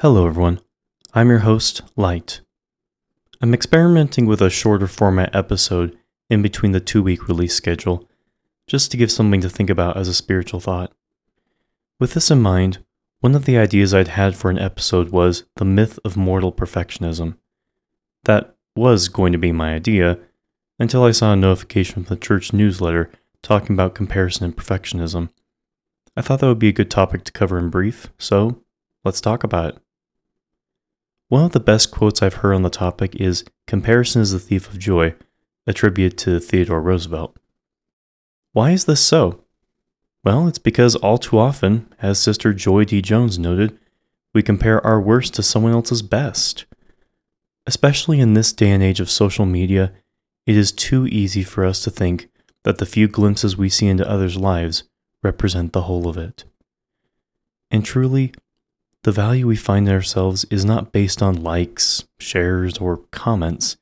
Hello, everyone. I'm your host, Light. I'm experimenting with a shorter format episode in between the two week release schedule, just to give something to think about as a spiritual thought. With this in mind, one of the ideas I'd had for an episode was the myth of mortal perfectionism. That was going to be my idea until I saw a notification from the church newsletter talking about comparison and perfectionism. I thought that would be a good topic to cover in brief, so let's talk about it. One of the best quotes I've heard on the topic is Comparison is the thief of joy, attributed to Theodore Roosevelt. Why is this so? Well, it's because all too often, as Sister Joy D. Jones noted, we compare our worst to someone else's best. Especially in this day and age of social media, it is too easy for us to think that the few glimpses we see into others' lives represent the whole of it. And truly, the value we find in ourselves is not based on likes, shares, or comments.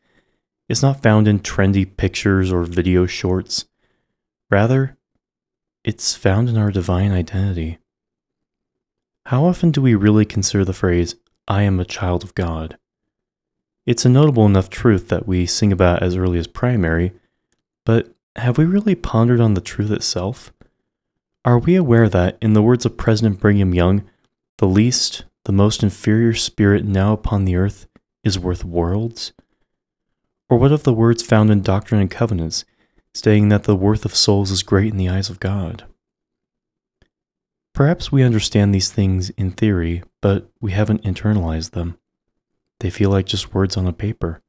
It's not found in trendy pictures or video shorts. Rather, it's found in our divine identity. How often do we really consider the phrase, I am a child of God? It's a notable enough truth that we sing about as early as primary, but have we really pondered on the truth itself? Are we aware that, in the words of President Brigham Young, the least, the most inferior spirit now upon the earth is worth worlds? Or what of the words found in Doctrine and Covenants, stating that the worth of souls is great in the eyes of God? Perhaps we understand these things in theory, but we haven't internalized them. They feel like just words on a paper.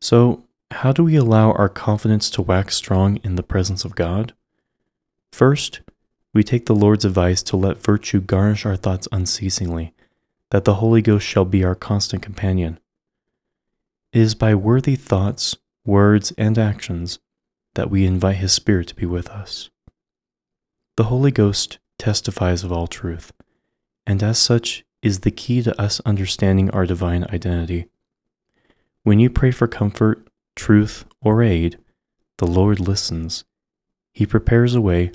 So, how do we allow our confidence to wax strong in the presence of God? First, we take the Lord's advice to let virtue garnish our thoughts unceasingly, that the Holy Ghost shall be our constant companion. It is by worthy thoughts, words, and actions that we invite His Spirit to be with us. The Holy Ghost testifies of all truth, and as such is the key to us understanding our divine identity. When you pray for comfort, truth, or aid, the Lord listens. He prepares a way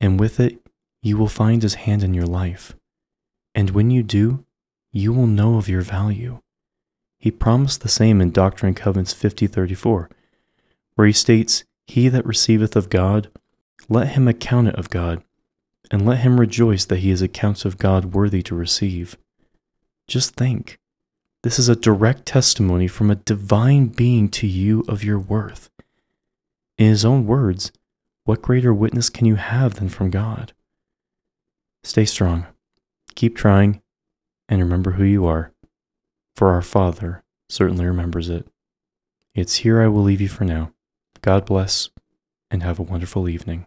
and with it you will find his hand in your life. And when you do, you will know of your value. He promised the same in Doctrine and Covenants 5034, where he states, He that receiveth of God, let him account it of God, and let him rejoice that he is accounted of God worthy to receive. Just think, this is a direct testimony from a divine being to you of your worth. In his own words, what greater witness can you have than from God? Stay strong, keep trying, and remember who you are, for our Father certainly remembers it. It's here I will leave you for now. God bless, and have a wonderful evening.